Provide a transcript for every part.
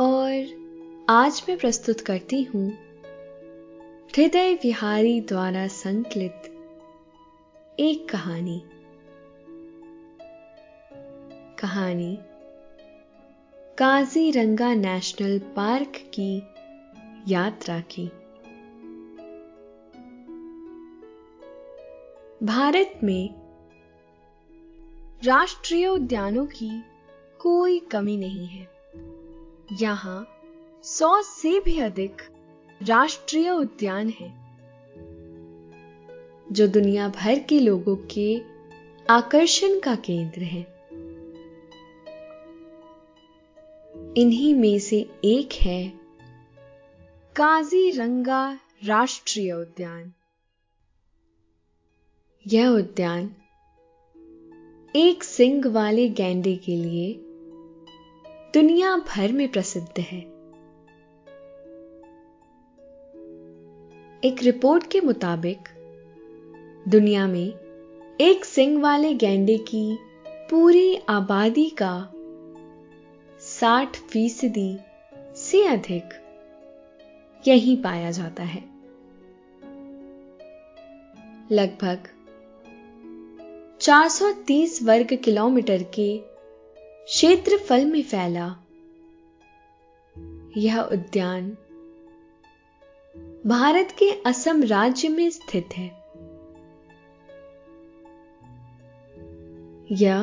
और आज मैं प्रस्तुत करती हूँ हृदय विहारी द्वारा संकलित एक कहानी। कहानी, काजीरंगा नेशनल पार्क की यात्रा की। भारत में राष्ट्रीय उद्यानों की कोई कमी नहीं है। यहाँ सौ से भी अधिक राष्ट्रीय उद्यान हैं, जो दुनिया भर के लोगों के आकर्षण का केंद्र हैं। इन्हीं में से एक है काजीरंगा राष्ट्रीय उद्यान। यह उद्यान एक सिंग वाले गैंडे के लिए दुनिया भर में प्रसिद्ध है। एक रिपोर्ट के मुताबिक, दुनिया में एक सिंग वाले गैंडे की पूरी आबादी का 60 फ़ीसदी से अधिक यहीं पाया जाता है। लगभग 430 वर्ग किलोमीटर के क्षेत्रफल में फैला। यह उद्यान भारत के असम राज्य में स्थित है। यह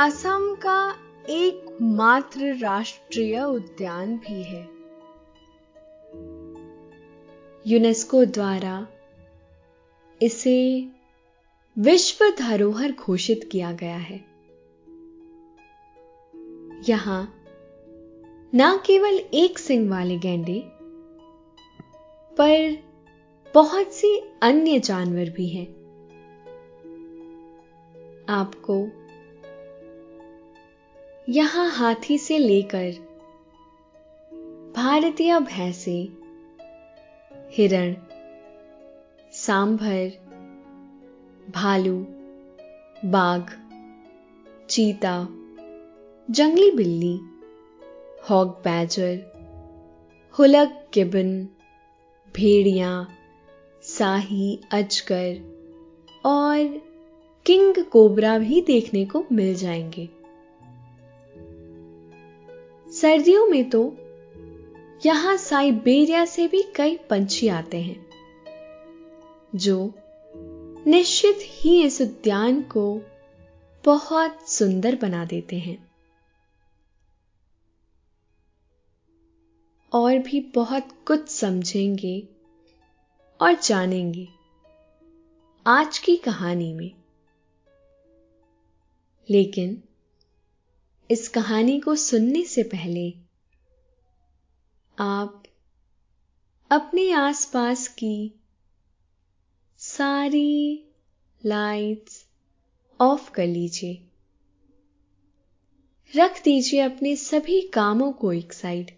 असम का एकमात्र राष्ट्रीय उद्यान भी है। यूनेस्को द्वारा इसे विश्व धरोहर घोषित किया गया है। यहाँ ना केवल एक सिंग वाले गेंडे, पर बहुत सी अन्य जानवर भी हैं। आपको यहाँ हाथी से लेकर भारतीय भैंसे, हिरण, सांभर, भालू, बाघ, चीता जंगली बिल्ली, हॉग बैजर हुलक गिबन भेड़िया, साही, अजगर और किंग कोबरा भी देखने को मिल जाएँगे। सर्दियों में तो यहाँ साइबेरिया से भी कई पंछी आते हैं, जो निश्चित ही इस उद्यान को बहुत सुंदर बना देते हैं। और भी बहुत कुछ समझेंगे और जानेंगे आज की कहानी में। लेकिन इस कहानी को सुनने से पहले आप अपने आसपास की सारी लाइट्स ऑफ़ कर लीजिए। रख दीजिए अपने सभी कामों को एक साइड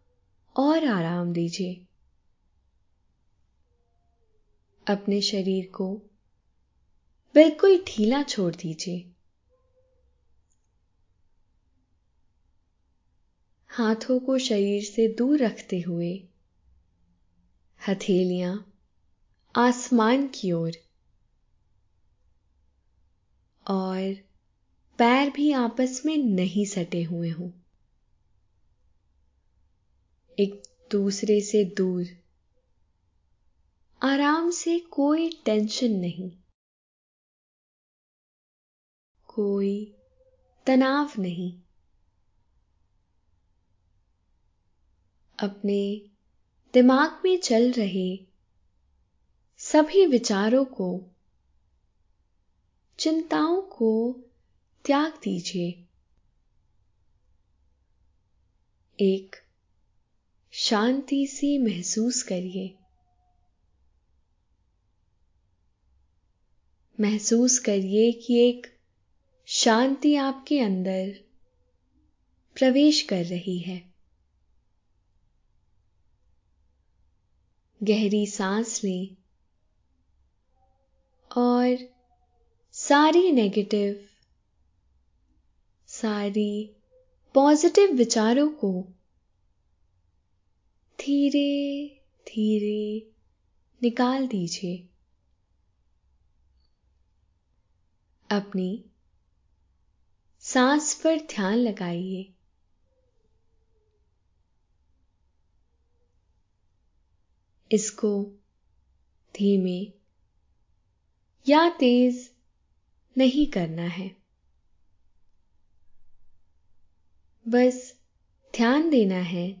और आराम दीजिए। अपने शरीर को बिल्कुल ढीला छोड़ दीजिए। हाथों को शरीर से दूर रखते हुए हथेलियाँ आसमान की ओर और पैर भी आपस में नहीं सटे हुए हों। एक दूसरे से दूर। आराम से कोई टेंशन नहीं। कोई तनाव नहीं। अपने दिमाग में चल रहे सभी विचारों को, चिंताओं को त्याग दीजिए। एक शांति सी महसूस करिए। महसूस करिए कि एक शांति आपके अंदर प्रवेश कर रही है। गहरी सांस लें और सारी नेगेटिव सारी पॉजिटिव विचारों को धीरे धीरे निकाल दीजिए। अपनी सांस पर ध्यान लगाइए। इसको धीमे या तेज नहीं करना है। बस ध्यान देना है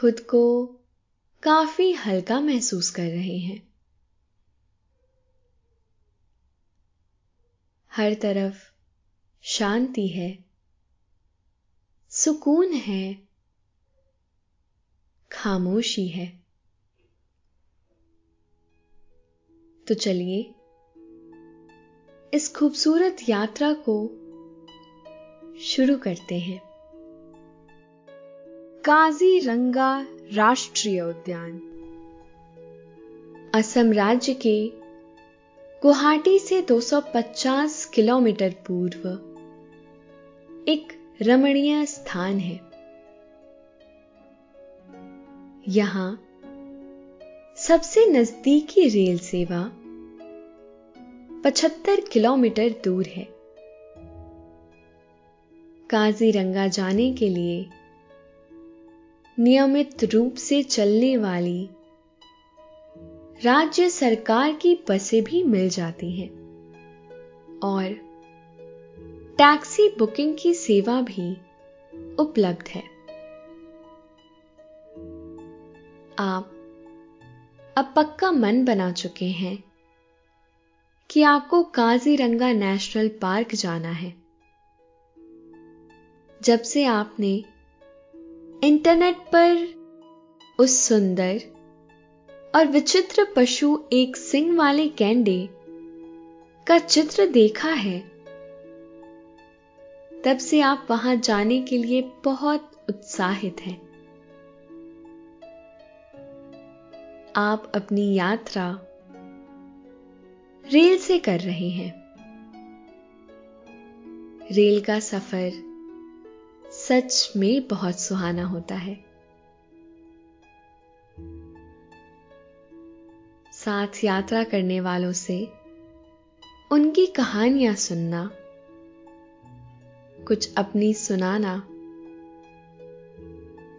खुद को काफ़ी हल्का महसूस कर रहे हैं। हर तरफ़ शांति है, सुकून है, खामोशी है। तो चलिए, इस खूबसूरत यात्रा को शुरू करते हैं। काजीरंगा राष्ट्रीय उद्यान। असम राज्य के गुवाहाटी से 250 किलोमीटर पूर्व एक रमणीय स्थान है। यहाँ सबसे नजदीकी रेल सेवा 75 किलोमीटर दूर है। काजीरंगा जाने के लिए नियमित रूप से चलने वाली राज्य सरकार की बसें भी मिल जाती हैं। और टैक्सी बुकिंग की सेवा भी उपलब्ध है। आप अब पक्का मन बना चुके हैं कि आपको काजीरंगा नेशनल पार्क जाना है। जब से आपने इंटरनेट पर उस सुंदर और विचित्र पशु एक सिंह वाले कैंडे का चित्र देखा है। तब से आप वहाँ जाने के लिए बहुत उत्साहित हैं। आप अपनी यात्रा रेल से कर रहे हैं। रेल का सफ़र सच में बहुत सुहाना होता है। साथ यात्रा करने वालों से उनकी कहानियाँ सुनना, कुछ अपनी सुनाना,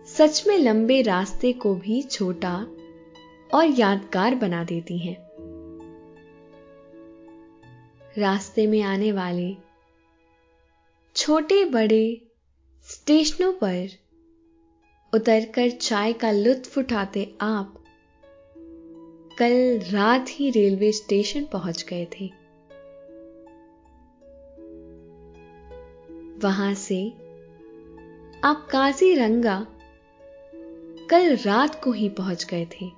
सच में लंबे रास्ते को भी छोटा और यादगार बना देती हैं। रास्ते में आने वाले छोटे बड़े स्टेशनों पर उतरकर चाय का लुत्फ उठाते आप कल रात ही रेलवे स्टेशन पहुँच गए थे। वहाँ से आप काजीरंगा कल रात को ही पहुँच गए थे।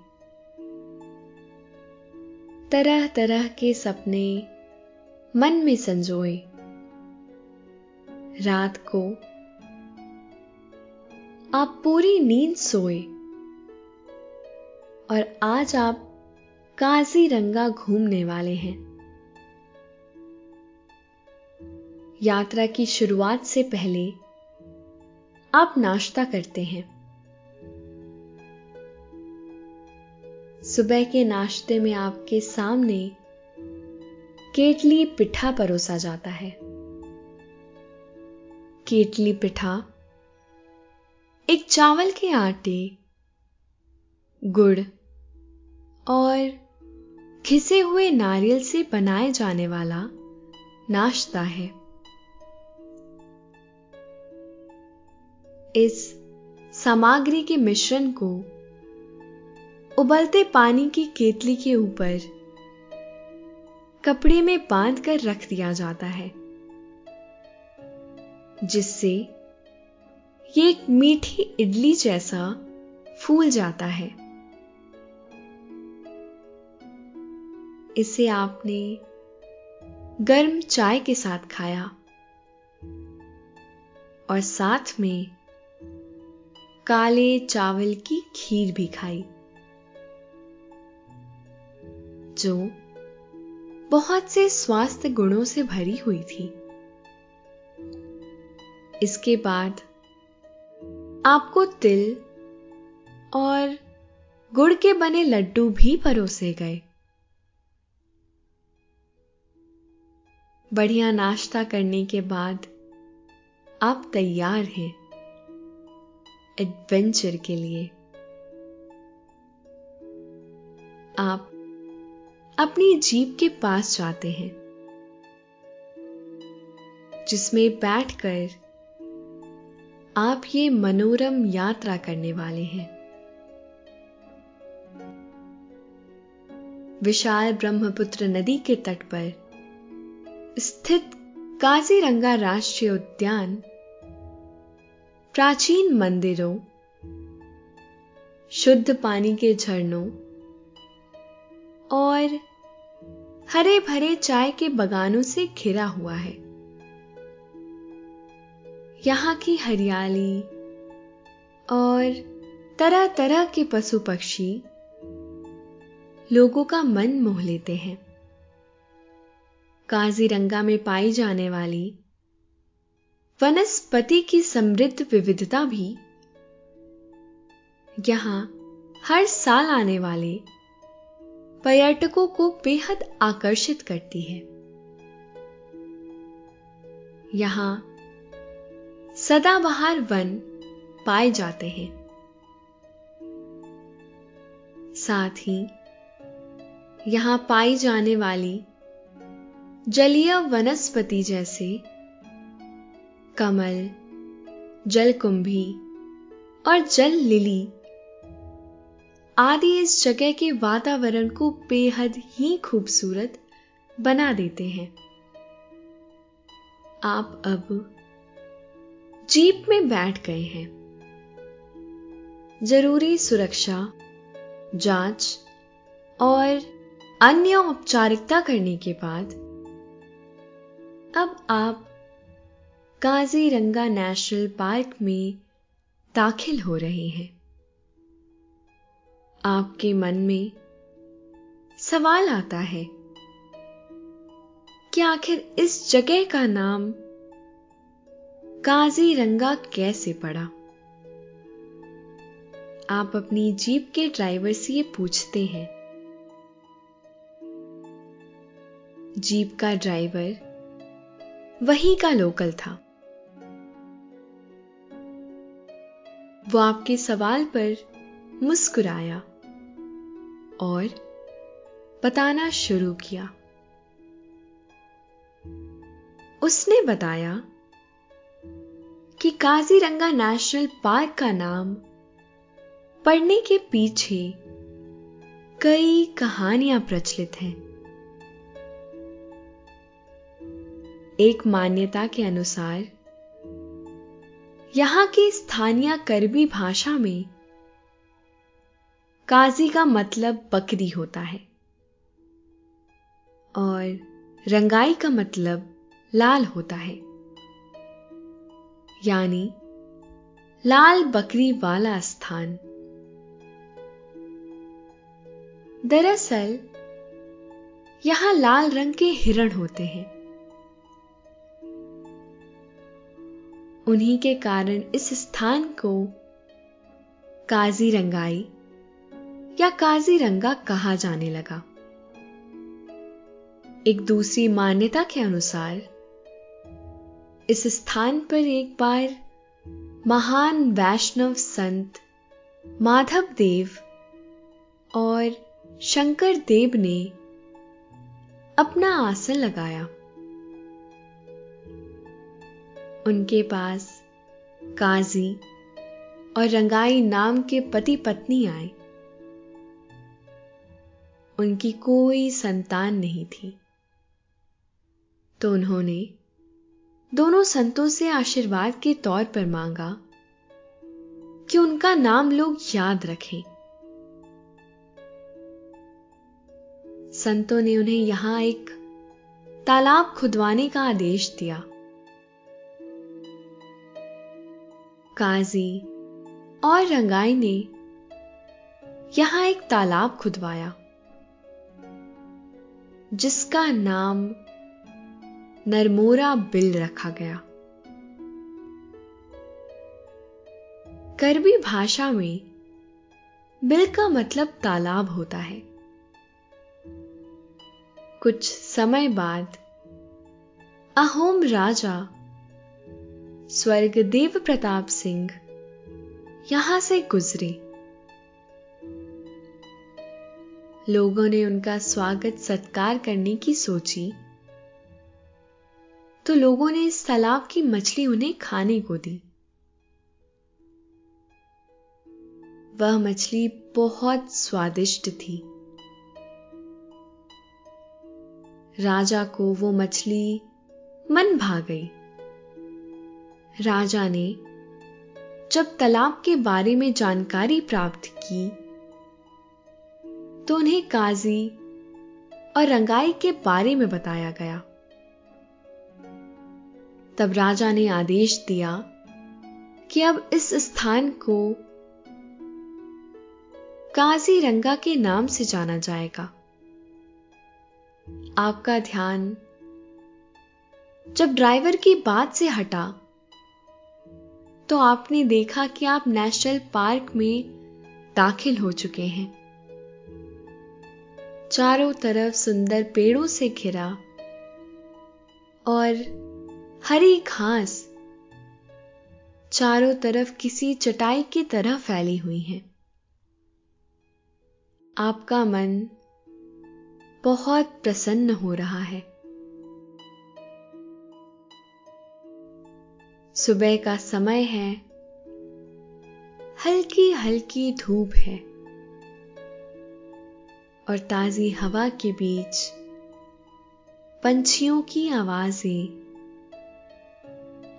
तरह तरह के सपने मन में संजोए। रात को आप पूरी नींद सोए। और आज आप काजीरंगा घूमने वाले हैं। यात्रा की शुरुआत से पहले आप नाश्ता करते हैं। सुबह के नाश्ते में आपके सामने केटली पिठा परोसा जाता है। केटली पिठा एक चावल के आटे, गुड़ और घिसे हुए नारियल से बनाए जाने वाला नाश्ता है। इस सामग्री के मिश्रण को उबलते पानी की केतली के ऊपर कपड़े में बाँध कर रख दिया जाता है, जिससे ये एक मीठी इडली जैसा फूल जाता है। इसे आपने गर्म चाय के साथ खाया और साथ में काले चावल की खीर भी खाई, जो बहुत से स्वास्थ्य गुणों से भरी हुई थी। इसके बाद आपको तिल और गुड़ के बने लड्डू भी परोसे गए। बढ़िया नाश्ता करने के बाद आप तैयार हैं एडवेंचर के लिए। आप अपनी जीप के पास जाते हैं, जिसमें बैठकर आप ये मनोरम यात्रा करने वाले हैं। विशाल ब्रह्मपुत्र नदी के तट पर स्थित काजीरंगा राष्ट्रीय उद्यान प्राचीन मंदिरों, शुद्ध पानी के झरनों और हरे भरे चाय के बगानों से घिरा हुआ है। यहाँ की हरियाली और तरह तरह के पशु पक्षी लोगों का मन मोह लेते हैं। काजीरंगा में पाई जाने वाली वनस्पति की समृद्ध विविधता भी यहाँ हर साल आने वाले पर्यटकों को बेहद आकर्षित करती है। यहाँ सदाबहार वन पाए जाते हैं। साथ ही, यहाँ पाई जाने वाली जलीय वनस्पति जैसे कमल, जलकुंभी और जल लिली आदि इस जगह के वातावरण को बेहद ही खूबसूरत बना देते हैं। आप अब जीप में बैठ गए हैं। ज़रूरी सुरक्षा, जाँच और अन्य औपचारिकता करने के बाद अब आप काजीरंगा नेशनल पार्क में दाखिल हो रहे हैं। आपके मन में सवाल आता है, कि आखिर इस जगह का नाम काजीरंगा कैसे पड़ा? आप अपनी जीप के ड्राइवर से ये पूछते हैं। जीप का ड्राइवर वही का लोकल था। वो आपके सवाल पर मुस्कुराया और बताना शुरू किया। उसने बताया कि काजीरंगा नेशनल पार्क का नाम पढ़ने के पीछे कई कहानियाँ प्रचलित हैं। एक मान्यता के अनुसार, यहाँ की स्थानीय करबी भाषा में काजी का मतलब बकरी होता है और रंगाई का मतलब लाल होता है। यानी लाल बकरी वाला स्थान। दरअसल, यहाँ लाल रंग के हिरण होते हैं। उन्हीं के कारण इस स्थान को काजीरंगाई या काजीरंगा कहा जाने लगा। एक दूसरी मान्यता के अनुसार इस स्थान पर एक बार महान वैष्णव संत माधव देव और शंकर देव ने अपना आसन लगाया। उनके पास काजी और रंगाई नाम के पति पत्नी आए। उनकी कोई संतान नहीं थी। तो उन्होंने दोनों संतों से आशीर्वाद के तौर पर मांगा कि उनका नाम लोग याद रखें। संतों ने उन्हें यहाँ एक तालाब खुदवाने का आदेश दिया। काजी और रंगाई ने यहाँ एक तालाब खुदवाया, जिसका नाम नरमोरा बिल रखा गया। करबी भाषा में बिल का मतलब तालाब होता है। कुछ समय बाद अहोम राजा स्वर्ग देव प्रताप सिंह यहाँ से गुजरे। लोगों ने उनका स्वागत सत्कार करने की सोची। तो लोगों ने इस तालाब की मछली उन्हें खाने को दी। वह मछली बहुत स्वादिष्ट थी। राजा को वो मछली मन भा गई। राजा ने जब तालाब के बारे में जानकारी प्राप्त की तो उन्हें काजी और रंगाई के बारे में बताया गया। तब राजा ने आदेश दिया कि अब इस स्थान को काजी रंगा के नाम से जाना जाएगा। आपका ध्यान जब ड्राइवर की बात से हटा तो आपने देखा कि आप नेशनल पार्क में दाखिल हो चुके हैं। चारों तरफ़ सुंदर पेड़ों से घिरा और हरी घास चारों तरफ़ किसी चटाई की तरह फैली हुई है। आपका मन बहुत प्रसन्न हो रहा है। सुबह का समय है। हल्की हल्की धूप है। और ताजी हवा के बीच पंछियों की आवाज़ें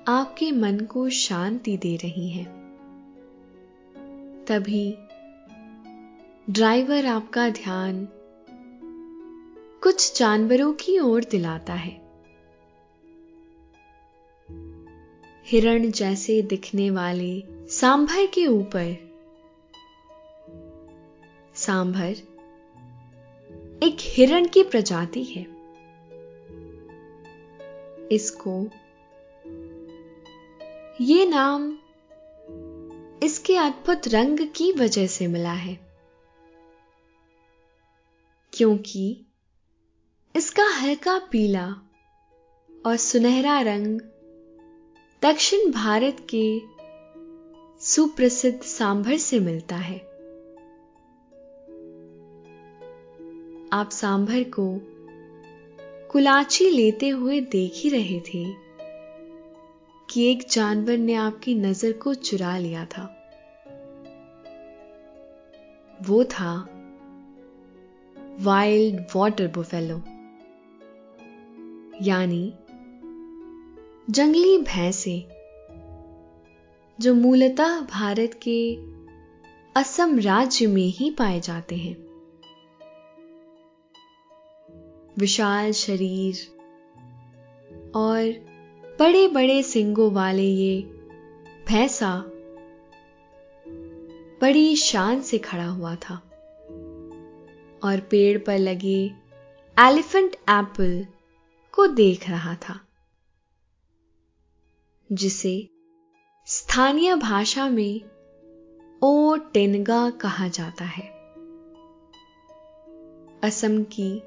आपके मन को शांति दे रही हैं। तभी ड्राइवर आपका ध्यान कुछ जानवरों की ओर दिलाता है। हिरण जैसे दिखने वाले सांभर के ऊपर। सांभर एक हिरण की प्रजाति है। इसको ये नाम इसके अद्भुत रंग की वजह से मिला है। क्योंकि इसका हल्का पीला और सुनहरा रंग दक्षिण भारत के सुप्रसिद्ध सांभर से मिलता है। आप सांभर को कुलाची लेते हुए देख ही रहे थे। कि एक जानवर ने आपकी नज़र को चुरा लिया था। वो था वाइल्ड वाटर बुफेलो यानी जंगली भैंसे, जो मूलतः भारत के असम राज्य में ही पाए जाते हैं। विशाल शरीर और बड़े बड़े सिंगों वाले ये भैंसा बड़ी शान से खड़ा हुआ था और पेड़ पर लगे एलिफेंट एप्पल को देख रहा था, जिसे स्थानीय भाषा में ओ टेनगा कहा जाता है। असम की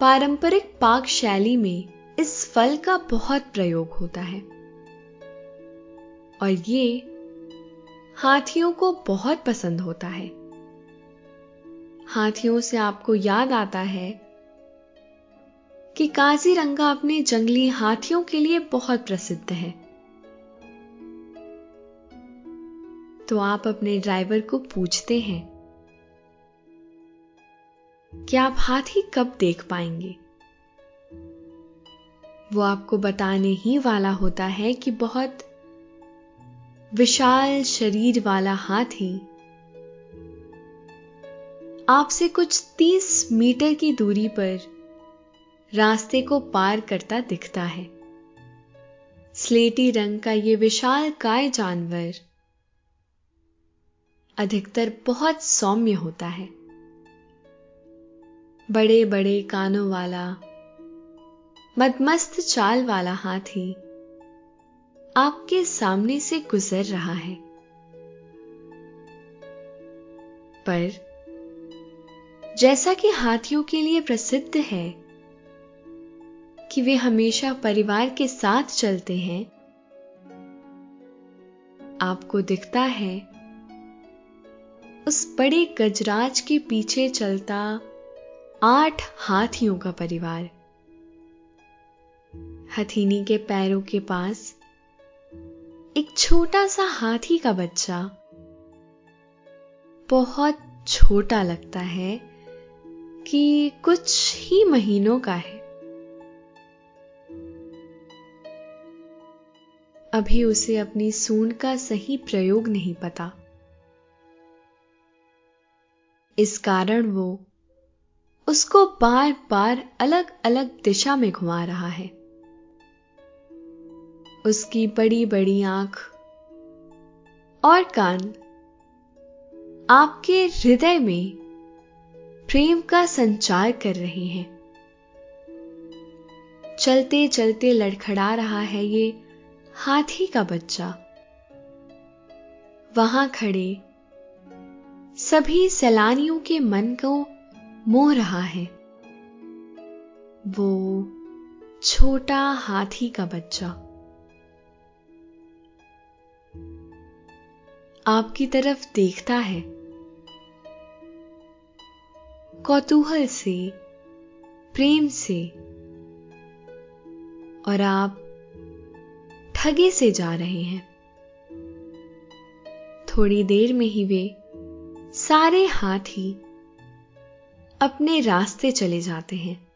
पारंपरिक पाक शैली में इस फल का बहुत प्रयोग होता है। और ये हाथियों को बहुत पसंद होता है। हाथियों से आपको याद आता है कि काजीरंगा अपने जंगली हाथियों के लिए बहुत प्रसिद्ध है। तो आप अपने ड्राइवर को पूछते हैं कि आप हाथी कब देख पाएँगे? वो आपको बताने ही वाला होता है कि बहुत विशाल शरीर वाला हाथी आपसे कुछ तीस मीटर की दूरी पर रास्ते को पार करता दिखता है। स्लेटी रंग का यह विशाल काय जानवर अधिकतर बहुत सौम्य होता है। बड़े बड़े कानों वाला मदमस्त चाल वाला हाथी आपके सामने से गुजर रहा है। पर जैसा कि हाथियों के लिए प्रसिद्ध है कि वे हमेशा परिवार के साथ चलते हैं, आपको दिखता है उस बड़े गजराज के पीछे चलता आठ हाथियों का परिवार। हथीनी के पैरों के पास एक छोटा सा हाथी का बच्चा बहुत छोटा लगता है कि कुछ ही महीनों का है। अभी उसे अपनी सूंड का सही प्रयोग नहीं पता। इस कारण वो उसको बार बार अलग अलग दिशा में घुमा रहा है। उसकी बड़ी बड़ी आँख और कान आपके हृदय में प्रेम का संचार कर रहे हैं। चलते चलते लड़खड़ा रहा है ये हाथी का बच्चा। वहाँ खड़े सभी सैलानियों के मन को मोह रहा है। वो छोटा हाथी का बच्चा। आपकी तरफ़ देखता है। कौतूहल से, प्रेम से, और आप ठगे से जा रहे हैं। थोड़ी देर में ही वे सारे हाथी अपने रास्ते चले जाते हैं,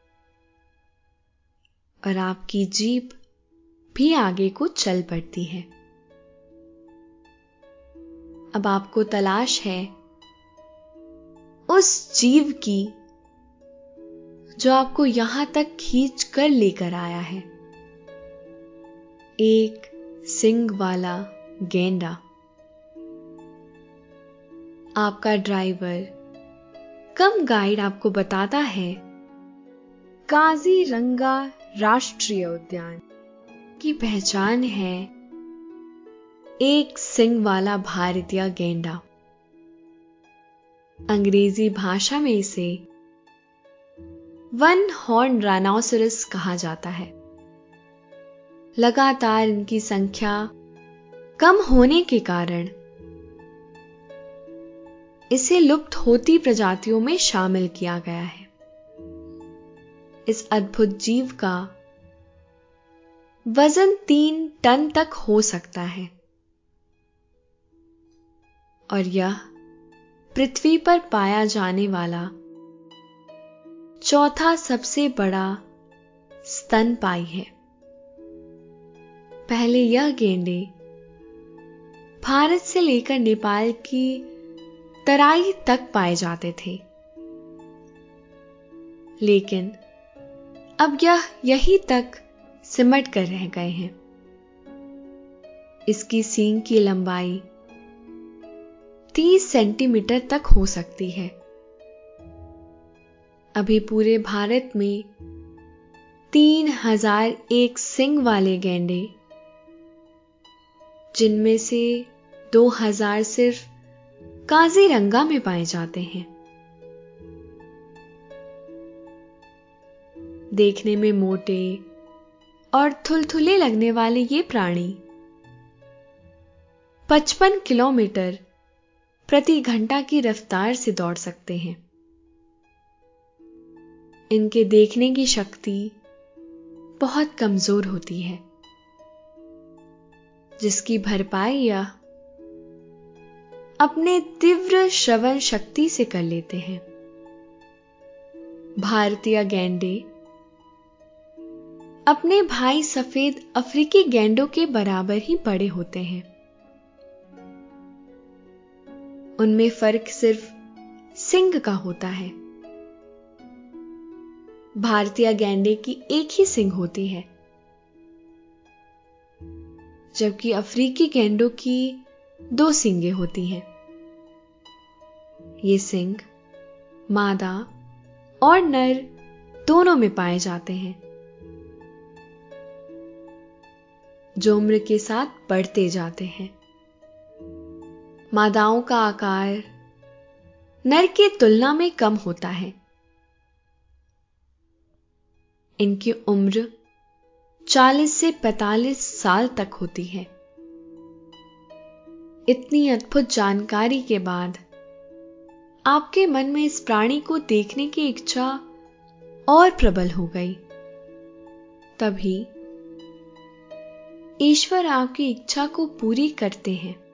और आपकी जीप भी आगे को चल पड़ती है। अब आपको तलाश है उस जीव की जो आपको यहाँ तक खींच कर लेकर आया है। एक सिंग वाला गेंडा। आपका ड्राइवर कम गाइड आपको बताता है काजीरंगा राष्ट्रीय उद्यान की पहचान है एक सिंग वाला भारतीय गेंडा। अंग्रेज़ी भाषा में इसे वन हॉर्न रानासरस कहा जाता है। लगातार इनकी संख्या कम होने के कारण इसे लुप्त होती प्रजातियों में शामिल किया गया है। इस अद्भुत जीव का वज़न तीन टन तक हो सकता है। और यह पृथ्वी पर पाया जाने वाला चौथा सबसे बड़ा स्तनपाई है। पहले यह गेंडे भारत से लेकर नेपाल की तराई तक पाए जाते थे। लेकिन अब यह यहीं तक सिमट कर रह गए हैं। इसकी सींग की लंबाई 30 सेंटीमीटर तक हो सकती है। अभी पूरे भारत में तीन हज़ार एक सिंग वाले गेंडे, जिनमें से दो हज़ार सिर्फ़ काजीरंगा में पाए जाते हैं। देखने में मोटे और थुलथुले लगने वाले ये प्राणी 55 किलोमीटर प्रति घंटा की रफ्तार से दौड़ सकते हैं। इनके देखने की शक्ति बहुत कमज़ोर होती है। जिसकी भरपाई यह अपने तीव्र श्रवण शक्ति से कर लेते हैं। भारतीय गैंडे अपने भाई सफ़ेद अफ्रीकी गैंडों के बराबर ही बड़े होते हैं। उनमें फ़र्क सिर्फ़ सिंग का होता है। भारतीय गैंडे की एक ही सिंग होती है। जबकि अफ्रीकी गैंडों की दो सिंगे होती हैं। ये सिंग मादा और नर दोनों में पाए जाते हैं। जो उम्र के साथ बढ़ते जाते हैं। मादाओं का आकार नर की तुलना में कम होता है। इनकी उम्र 40 से 45 साल तक होती है। इतनी अद्भुत जानकारी के बाद आपके मन में इस प्राणी को देखने की इच्छा और प्रबल हो गई। तभी ईश्वर आपकी इच्छा को पूरी करते हैं।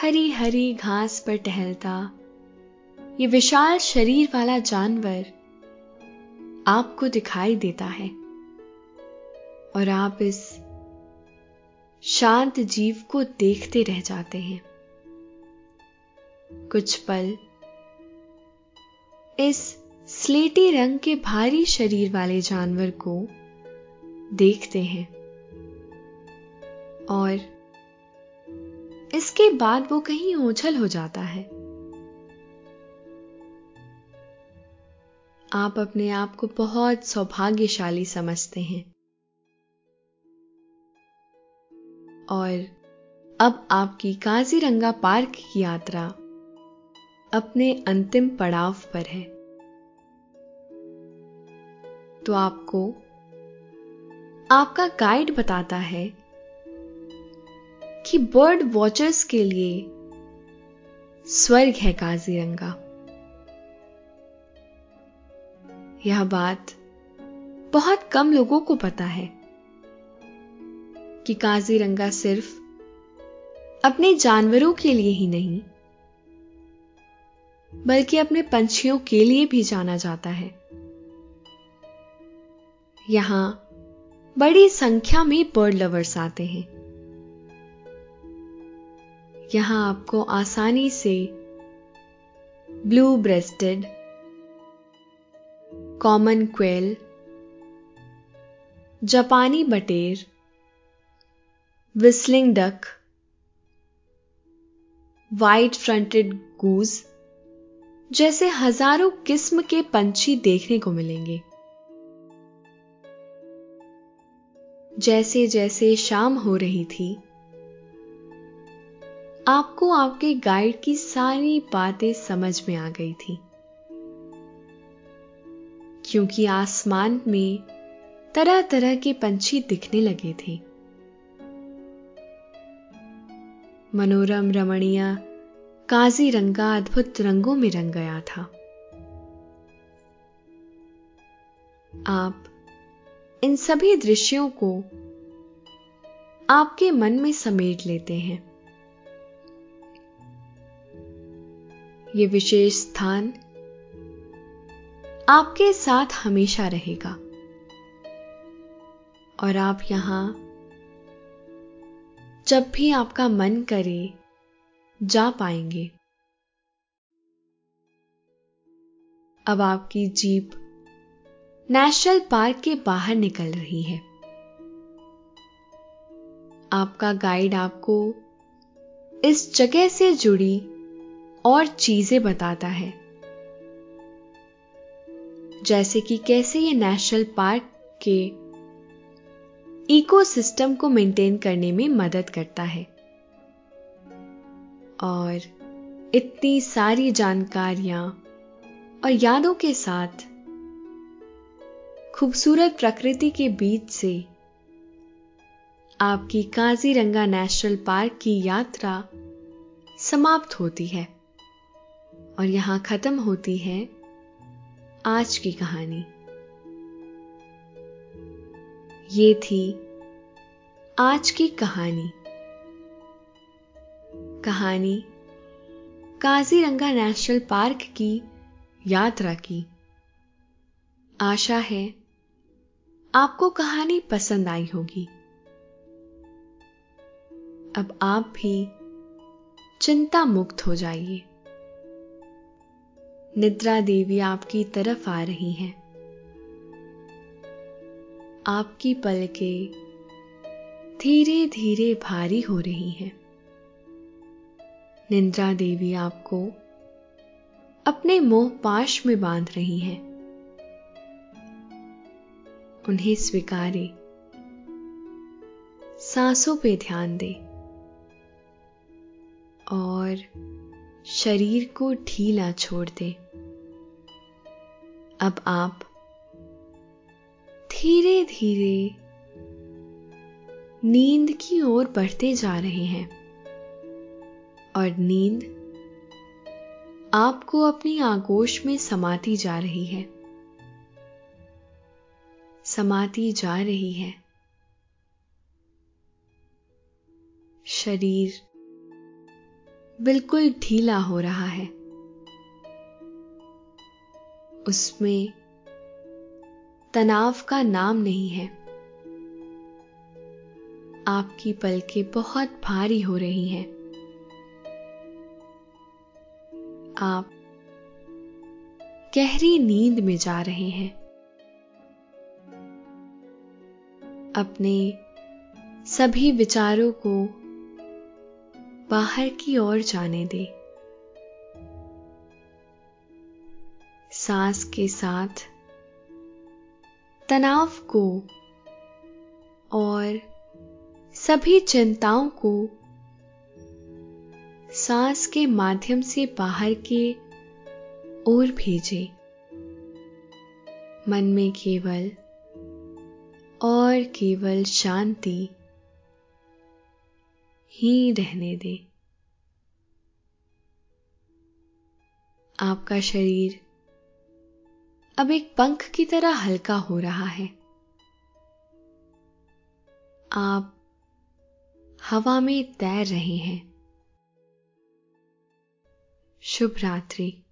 हरी हरी घास पर टहलता। ये विशाल शरीर वाला जानवर आपको दिखाई देता है। और आप इस शांत जीव को देखते रह जाते हैं। कुछ पल इस स्लेटी रंग के भारी शरीर वाले जानवर को देखते हैं। और इसके बाद वो कहीं ओझल हो जाता है। आप अपने आप को बहुत सौभाग्यशाली समझते हैं। और अब आपकी काजीरंगा पार्क की यात्रा अपने अंतिम पड़ाव पर है। तो आपको आपका गाइड बताता है कि बर्ड वॉचर्स के लिए स्वर्ग है काजीरंगा। यह बात बहुत कम लोगों को पता है कि काजीरंगा सिर्फ़ अपने जानवरों के लिए ही नहीं, बल्कि अपने पंछियों के लिए भी जाना जाता है। यहाँ बड़ी संख्या में बर्ड लवर्स आते हैं। यहाँ आपको आसानी से ब्लू ब्रेस्टेड कॉमन क्वेल जापानी बटेर whistling duck white fronted goose जैसे हज़ारों किस्म के पंछी देखने को मिलेंगे। जैसे जैसे शाम हो रही थी आपको आपके गाइड की सारी बातें समझ में आ गई थी। क्योंकि आसमान में तरह तरह के पंछी दिखने लगे थे। मनोरम रमणीय, काजी रंगा अद्भुत रंगों में रंग गया था। आप इन सभी दृश्यों को आपके मन में समेट लेते हैं। ये विशेष स्थान आपके साथ हमेशा रहेगा। और आप यहाँ जब भी आपका मन करे, जा पाएँगे। अब आपकी जीप नेशनल पार्क के बाहर निकल रही है। आपका गाइड आपको इस जगह से जुड़ी और चीज़ें बताता है। जैसे कि कैसे ये नेशनल पार्क के इकोसिस्टम को मेंटेन करने में मदद करता है। और इतनी सारी जानकारियाँ और यादों के साथ खूबसूरत प्रकृति के बीच से आपकी काजीरंगा नेशनल पार्क की यात्रा समाप्त होती है। और यहाँ खत्म होती है आज की कहानी। ये थी आज की कहानी। कहानी काजीरंगा नेशनल पार्क की यात्रा की। आशा है आपको कहानी पसंद आई होगी। अब आप भी चिंता मुक्त हो जाइए। निद्रा देवी आपकी तरफ़ आ रही हैं। आपकी पलके धीरे धीरे भारी हो रही हैं। निद्रा देवी आपको अपने मोह पाश में बाँध रही हैं। उन्हें स्वीकारे। सांसों पे ध्यान दे। और शरीर को ढीला छोड़ दे। अब आप धीरे धीरे नींद की ओर बढ़ते जा रहे हैं। और नींद आपको अपनी आगोश में समाती जा रही है। समाती जा रही है। शरीर बिल्कुल ढीला हो रहा है। उसमें तनाव का नाम नहीं है। आपकी पलकें बहुत भारी हो रही हैं। आप गहरी नींद में जा रहे हैं। अपने सभी विचारों को बाहर की ओर जाने दें। सांस के साथ तनाव को और सभी चिंताओं को सांस के माध्यम से बाहर के ओर भेजे। मन में केवल और केवल शांति ही रहने दे। आपका शरीर अब एक पंख की तरह हल्का हो रहा है। आप हवा में तैर रहे हैं। शुभ रात्रि।